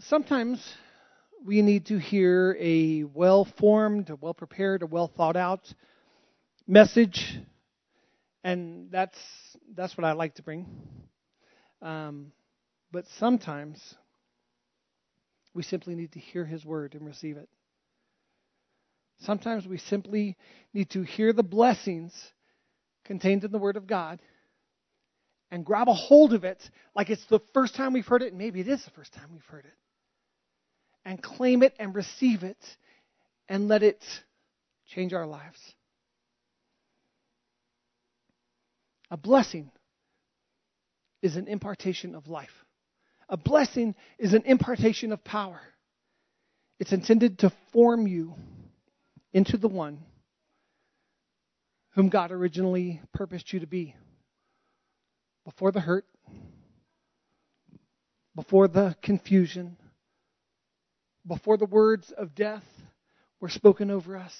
Sometimes we need to hear a well formed, a well prepared, a well thought out message, and that's that's what I like to bring. Um, but sometimes we simply need to hear His word and receive it. Sometimes we simply need to hear the blessings contained in the Word of God and grab a hold of it like it's the first time we've heard it, and maybe it is the first time we've heard it, and claim it and receive it and let it change our lives. A blessing is an impartation of life. A blessing is an impartation of power. It's intended to form you into the one whom God originally purposed you to be. Before the hurt, before the confusion, before the words of death were spoken over us,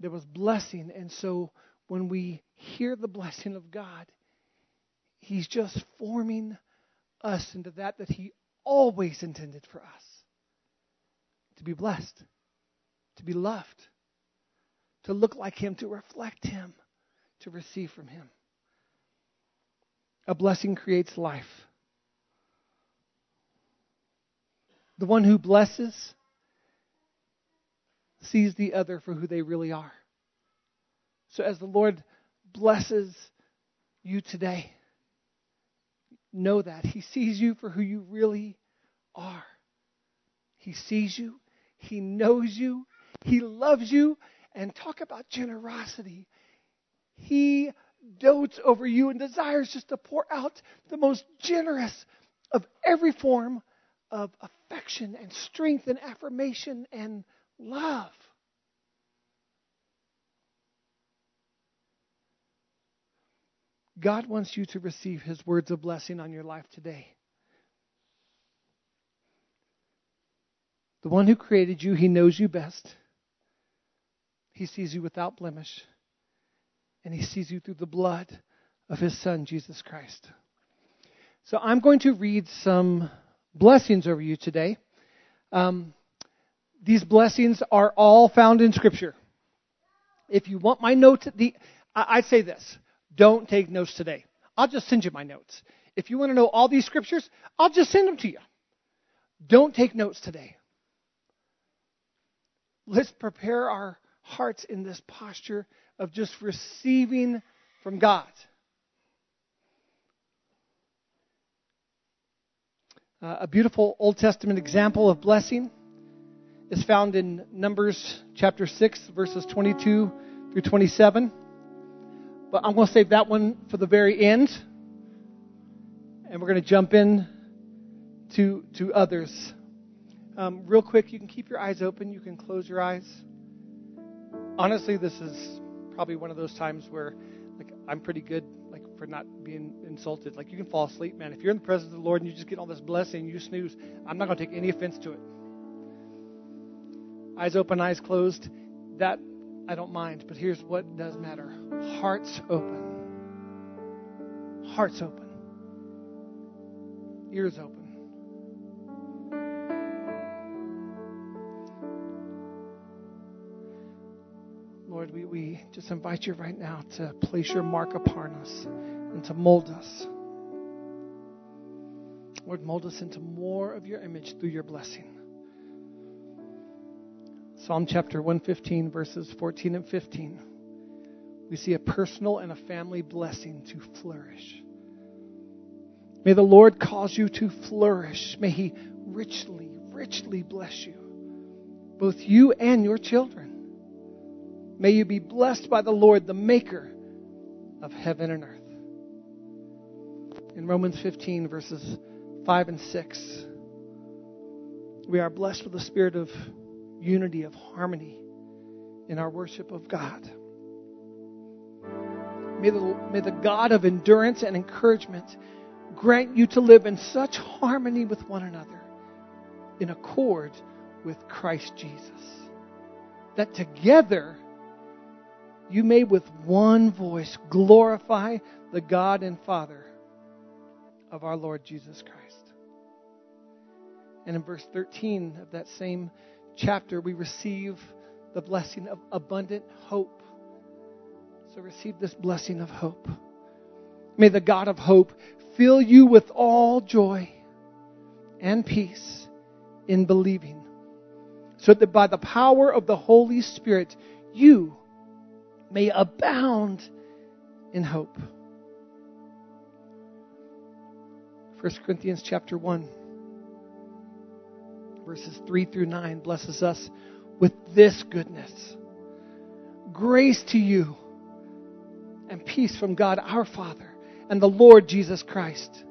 there was blessing. And so when we hear the blessing of God, He's just forming us into that that He always intended for us to be blessed, to be loved, to look like Him, to reflect Him, to receive from Him. A blessing creates life. The one who blesses sees the other for who they really are. So as the Lord blesses you today, know that. He sees you for who you really are. He sees you, He knows you, He loves you, and talk about generosity. He dotes over you and desires just to pour out the most generous of every form of affection and strength and affirmation and love. God wants you to receive His words of blessing on your life today. The one who created you, He knows you best. He sees you without blemish. And He sees you through the blood of His Son, Jesus Christ. So I'm going to read some blessings over you today. Um, these blessings are all found in Scripture. If you want my notes, the, I'd say this don't take notes today. I'll just send you my notes. If you want to know all these scriptures, I'll just send them to you. Don't take notes today. Let's prepare our hearts in this posture of just receiving from God. Uh, a beautiful Old Testament example of blessing is found in Numbers chapter 6, verses 22 through 27. But I'm going to save that one for the very end. And we're going to jump in to, to others. Um, real quick, you can keep your eyes open. You can close your eyes. Honestly, this is probably one of those times where like I'm pretty good for not being insulted. Like you can fall asleep, man. If you're in the presence of the Lord and you just get all this blessing, you snooze. I'm not going to take any offense to it. Eyes open, eyes closed. That I don't mind. But here's what does matter hearts open. Hearts open. Ears open. Lord, we, we just invite you right now to place your mark upon us and to mold us. Lord, mold us into more of your image through your blessing. Psalm chapter 115, verses 14 and 15. We see a personal and a family blessing to flourish. May the Lord cause you to flourish. May He richly, richly bless you, both you and your children. May you be blessed by the Lord, the Maker of heaven and earth. In Romans 15, verses 5 and 6, we are blessed with the spirit of unity, of harmony in our worship of God. May the, may the God of endurance and encouragement grant you to live in such harmony with one another, in accord with Christ Jesus, that together you may with one voice glorify the God and Father of our Lord Jesus Christ. And in verse 13 of that same chapter, we receive the blessing of abundant hope. So receive this blessing of hope. May the God of hope fill you with all joy and peace in believing, so that by the power of the Holy Spirit you may abound in hope. 1 Corinthians chapter 1 verses 3 through 9 blesses us with this goodness. Grace to you and peace from God our Father and the Lord Jesus Christ.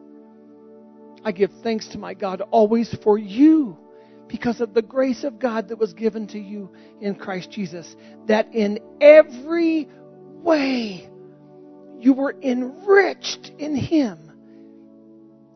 I give thanks to my God always for you because of the grace of God that was given to you in Christ Jesus, that in every way you were enriched in Him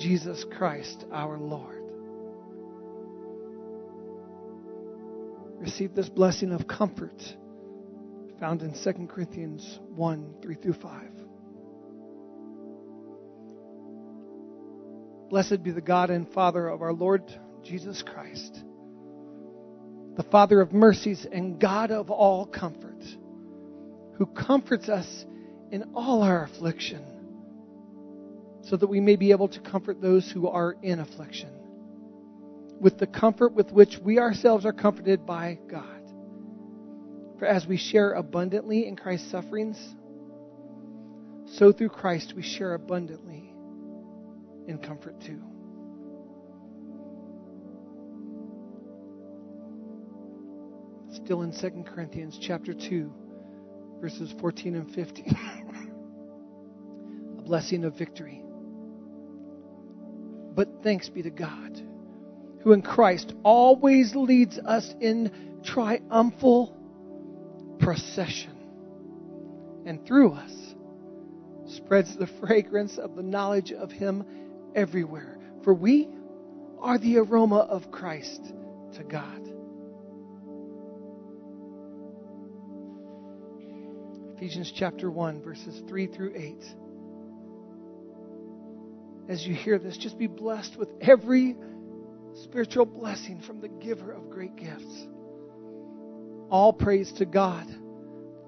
Jesus Christ our Lord. receive this blessing of comfort found in 2 Corinthians 1 3 through 5. Blessed be the God and Father of our Lord Jesus Christ, the Father of mercies and God of all comfort, who comforts us in all our affliction, so that we may be able to comfort those who are in affliction with the comfort with which we ourselves are comforted by God. For as we share abundantly in Christ's sufferings, so through Christ we share abundantly in comfort too. Still in 2 Corinthians chapter 2, verses 14 and 15. A blessing of victory. But thanks be to God who in Christ always leads us in triumphal procession and through us spreads the fragrance of the knowledge of Him everywhere. For we are the aroma of Christ to God. Ephesians chapter 1, verses 3 through 8. As you hear this, just be blessed with every spiritual blessing from the giver of great gifts. All praise to God,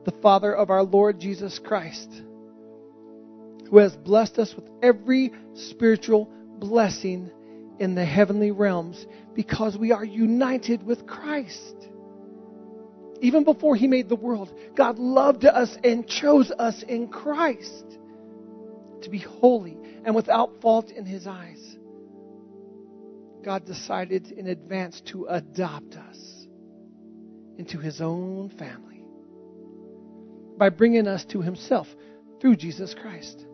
the Father of our Lord Jesus Christ, who has blessed us with every spiritual blessing in the heavenly realms because we are united with Christ. Even before He made the world, God loved us and chose us in Christ to be holy and without fault in His eyes. God decided in advance to adopt us into his own family by bringing us to himself through Jesus Christ.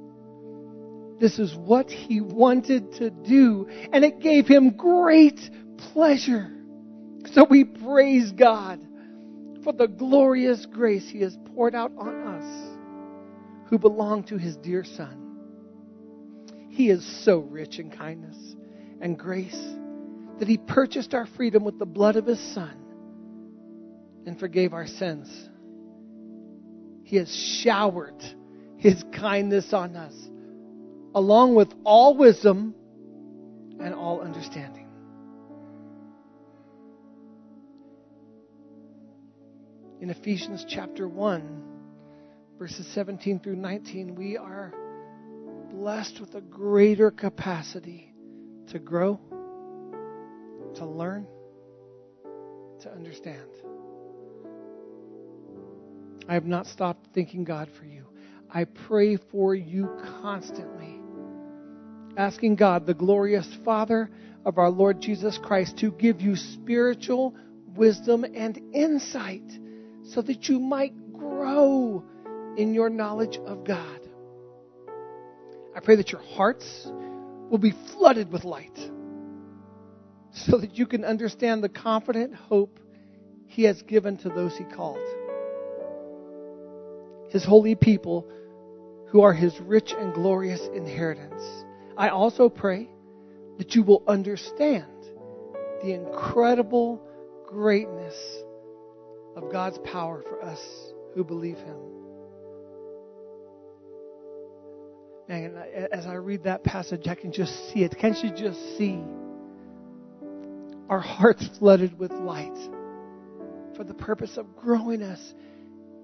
This is what he wanted to do, and it gave him great pleasure. So we praise God for the glorious grace he has poured out on us who belong to his dear Son. He is so rich in kindness and grace that He purchased our freedom with the blood of His Son and forgave our sins. He has showered His kindness on us, along with all wisdom and all understanding. In Ephesians chapter 1, verses 17 through 19, we are blessed with a greater capacity to grow to learn, to understand. I have not stopped thanking God for you. I pray for you constantly, asking God, the glorious Father of our Lord Jesus Christ, to give you spiritual wisdom and insight so that you might grow in your knowledge of God. I pray that your hearts will be flooded with light so that you can understand the confident hope He has given to those He called. His holy people who are His rich and glorious inheritance. I also pray that you will understand the incredible greatness of God's power for us who believe Him. Man, as I read that passage, I can just see it. Can't you just see our hearts flooded with light for the purpose of growing us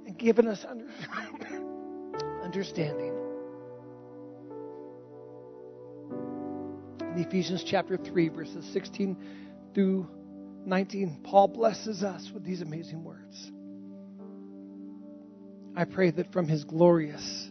and giving us under, understanding? In Ephesians chapter 3, verses 16 through 19, Paul blesses us with these amazing words. I pray that from his glorious,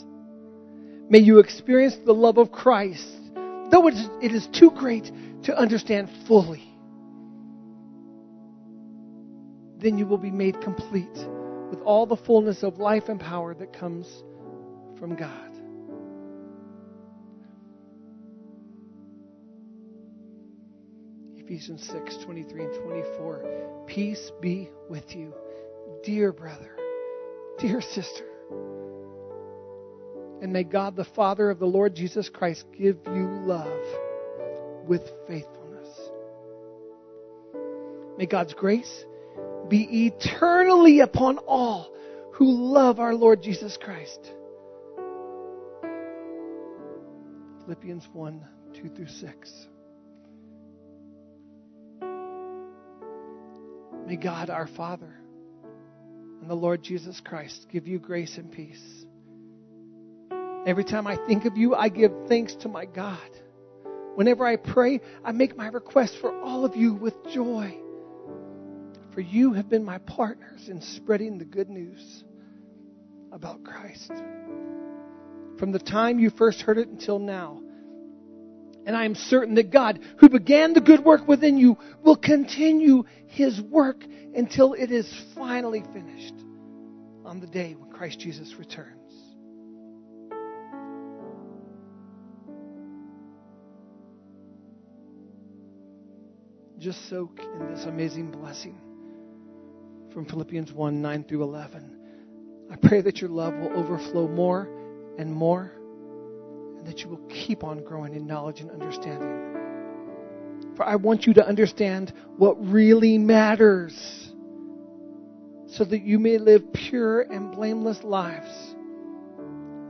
May you experience the love of Christ, though it is too great to understand fully. Then you will be made complete with all the fullness of life and power that comes from God. Ephesians 6 23 and 24. Peace be with you, dear brother, dear sister. And may God, the Father of the Lord Jesus Christ, give you love with faithfulness. May God's grace be eternally upon all who love our Lord Jesus Christ. Philippians 1 2 through 6. May God, our Father, and the Lord Jesus Christ give you grace and peace. Every time I think of you, I give thanks to my God. Whenever I pray, I make my request for all of you with joy. For you have been my partners in spreading the good news about Christ. From the time you first heard it until now, and I am certain that God, who began the good work within you, will continue his work until it is finally finished on the day when Christ Jesus returns. Just soak in this amazing blessing from Philippians 1 9 through 11. I pray that your love will overflow more and more and that you will keep on growing in knowledge and understanding. For I want you to understand what really matters so that you may live pure and blameless lives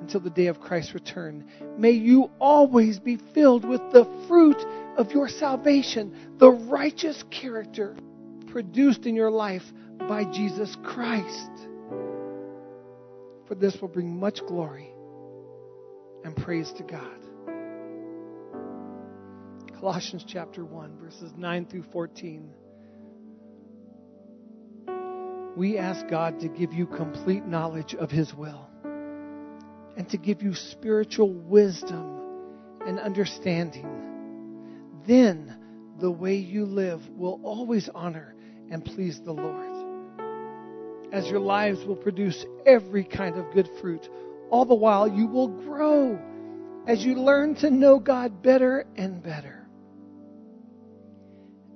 until the day of Christ's return. May you always be filled with the fruit of your salvation, the righteous character produced in your life by Jesus Christ. For this will bring much glory and praise to God. Colossians chapter 1, verses 9 through 14. We ask God to give you complete knowledge of His will and to give you spiritual wisdom and understanding. Then the way you live will always honor and please the Lord. As your lives will produce every kind of good fruit all the while you will grow as you learn to know God better and better.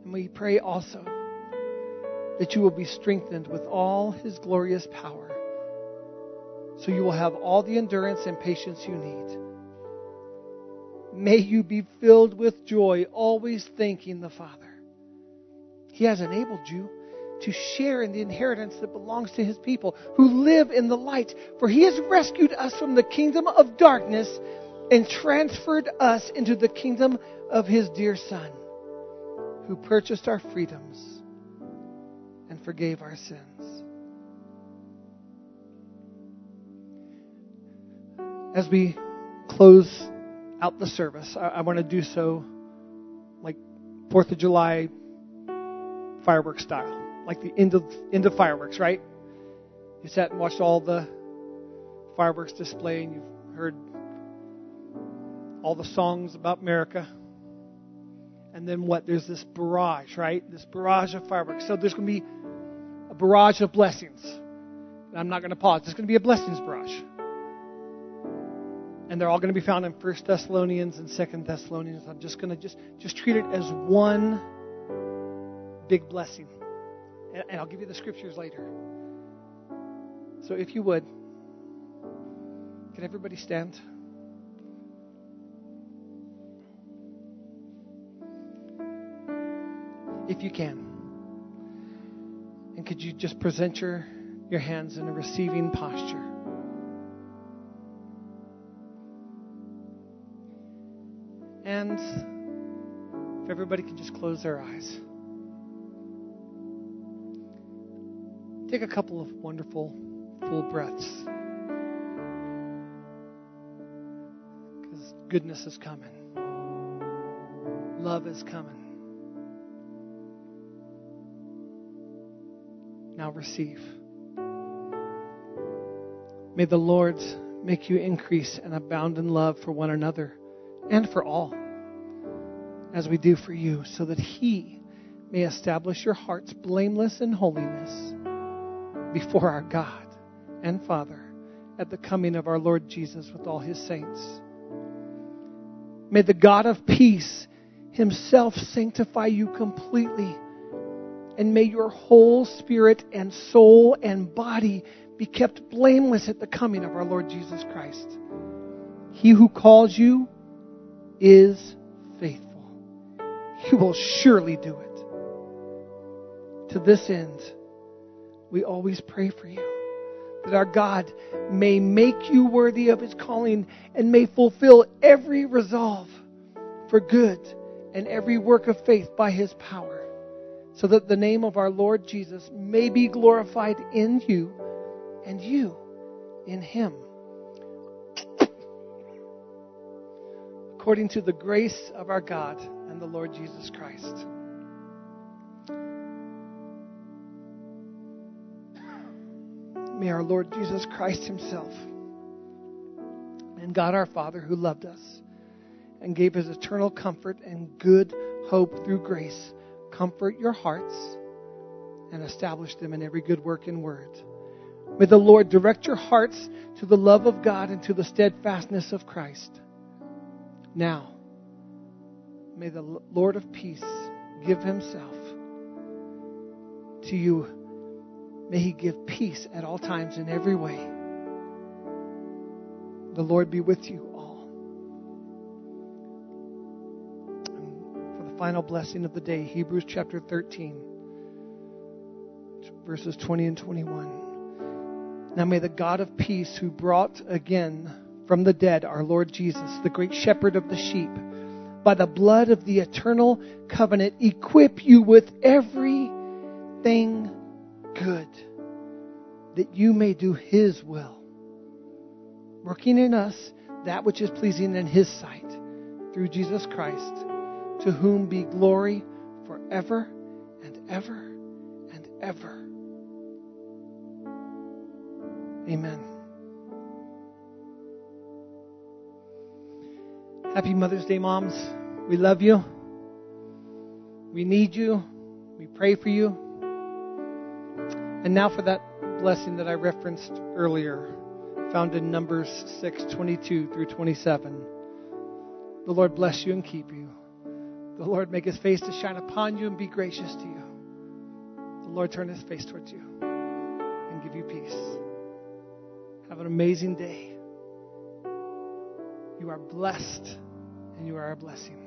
And we pray also that you will be strengthened with all his glorious power so you will have all the endurance and patience you need. May you be filled with joy, always thanking the Father. He has enabled you to share in the inheritance that belongs to his people who live in the light. For he has rescued us from the kingdom of darkness and transferred us into the kingdom of his dear Son, who purchased our freedoms and forgave our sins. As we close out the service, I, I want to do so like 4th of July fireworks style, like the end of, end of fireworks, right? You sat and watched all the fireworks display and you've heard all the songs about America. And then what? There's this barrage, right? This barrage of fireworks. So there's going to be a barrage of blessings. And I'm not going to pause. There's going to be a blessings barrage. And they're all going to be found in First Thessalonians and Second Thessalonians. I'm just going to just, just treat it as one big blessing. And, and I'll give you the scriptures later. So if you would, can everybody stand? If you can. And could you just present your, your hands in a receiving posture? And if everybody can just close their eyes. Take a couple of wonderful full breaths. Because goodness is coming, love is coming. Now receive. May the Lord make you increase and abound in love for one another and for all, as we do for you, so that He may establish your hearts blameless in holiness before our God and Father at the coming of our Lord Jesus with all his saints. May the God of peace himself sanctify you completely, and may your whole spirit and soul and body be kept blameless at the coming of our Lord Jesus Christ. He who calls you is. He will surely do it. To this end, we always pray for you that our God may make you worthy of his calling and may fulfill every resolve for good and every work of faith by his power, so that the name of our Lord Jesus may be glorified in you and you in him. According to the grace of our God and the Lord Jesus Christ. May our Lord Jesus Christ Himself and God our Father, who loved us and gave His eternal comfort and good hope through grace, comfort your hearts and establish them in every good work and word. May the Lord direct your hearts to the love of God and to the steadfastness of Christ. Now, may the Lord of peace give Himself to you May He give peace at all times in every way. The Lord be with you all. And for the final blessing of the day, Hebrews chapter 13, verses 20 and 21. Now may the God of peace, who brought again from the dead our Lord Jesus, the great shepherd of the sheep, by the blood of the eternal covenant, equip you with everything good, that you may do His will, working in us that which is pleasing in His sight, through Jesus Christ, to whom be glory forever and ever and ever. Amen. Happy Mother's Day, moms. We love you. We need you. We pray for you. And now for that blessing that I referenced earlier, found in Numbers 6 22 through 27. The Lord bless you and keep you. The Lord make his face to shine upon you and be gracious to you. The Lord turn his face towards you and give you peace. Have an amazing day. You are blessed and you are a blessing.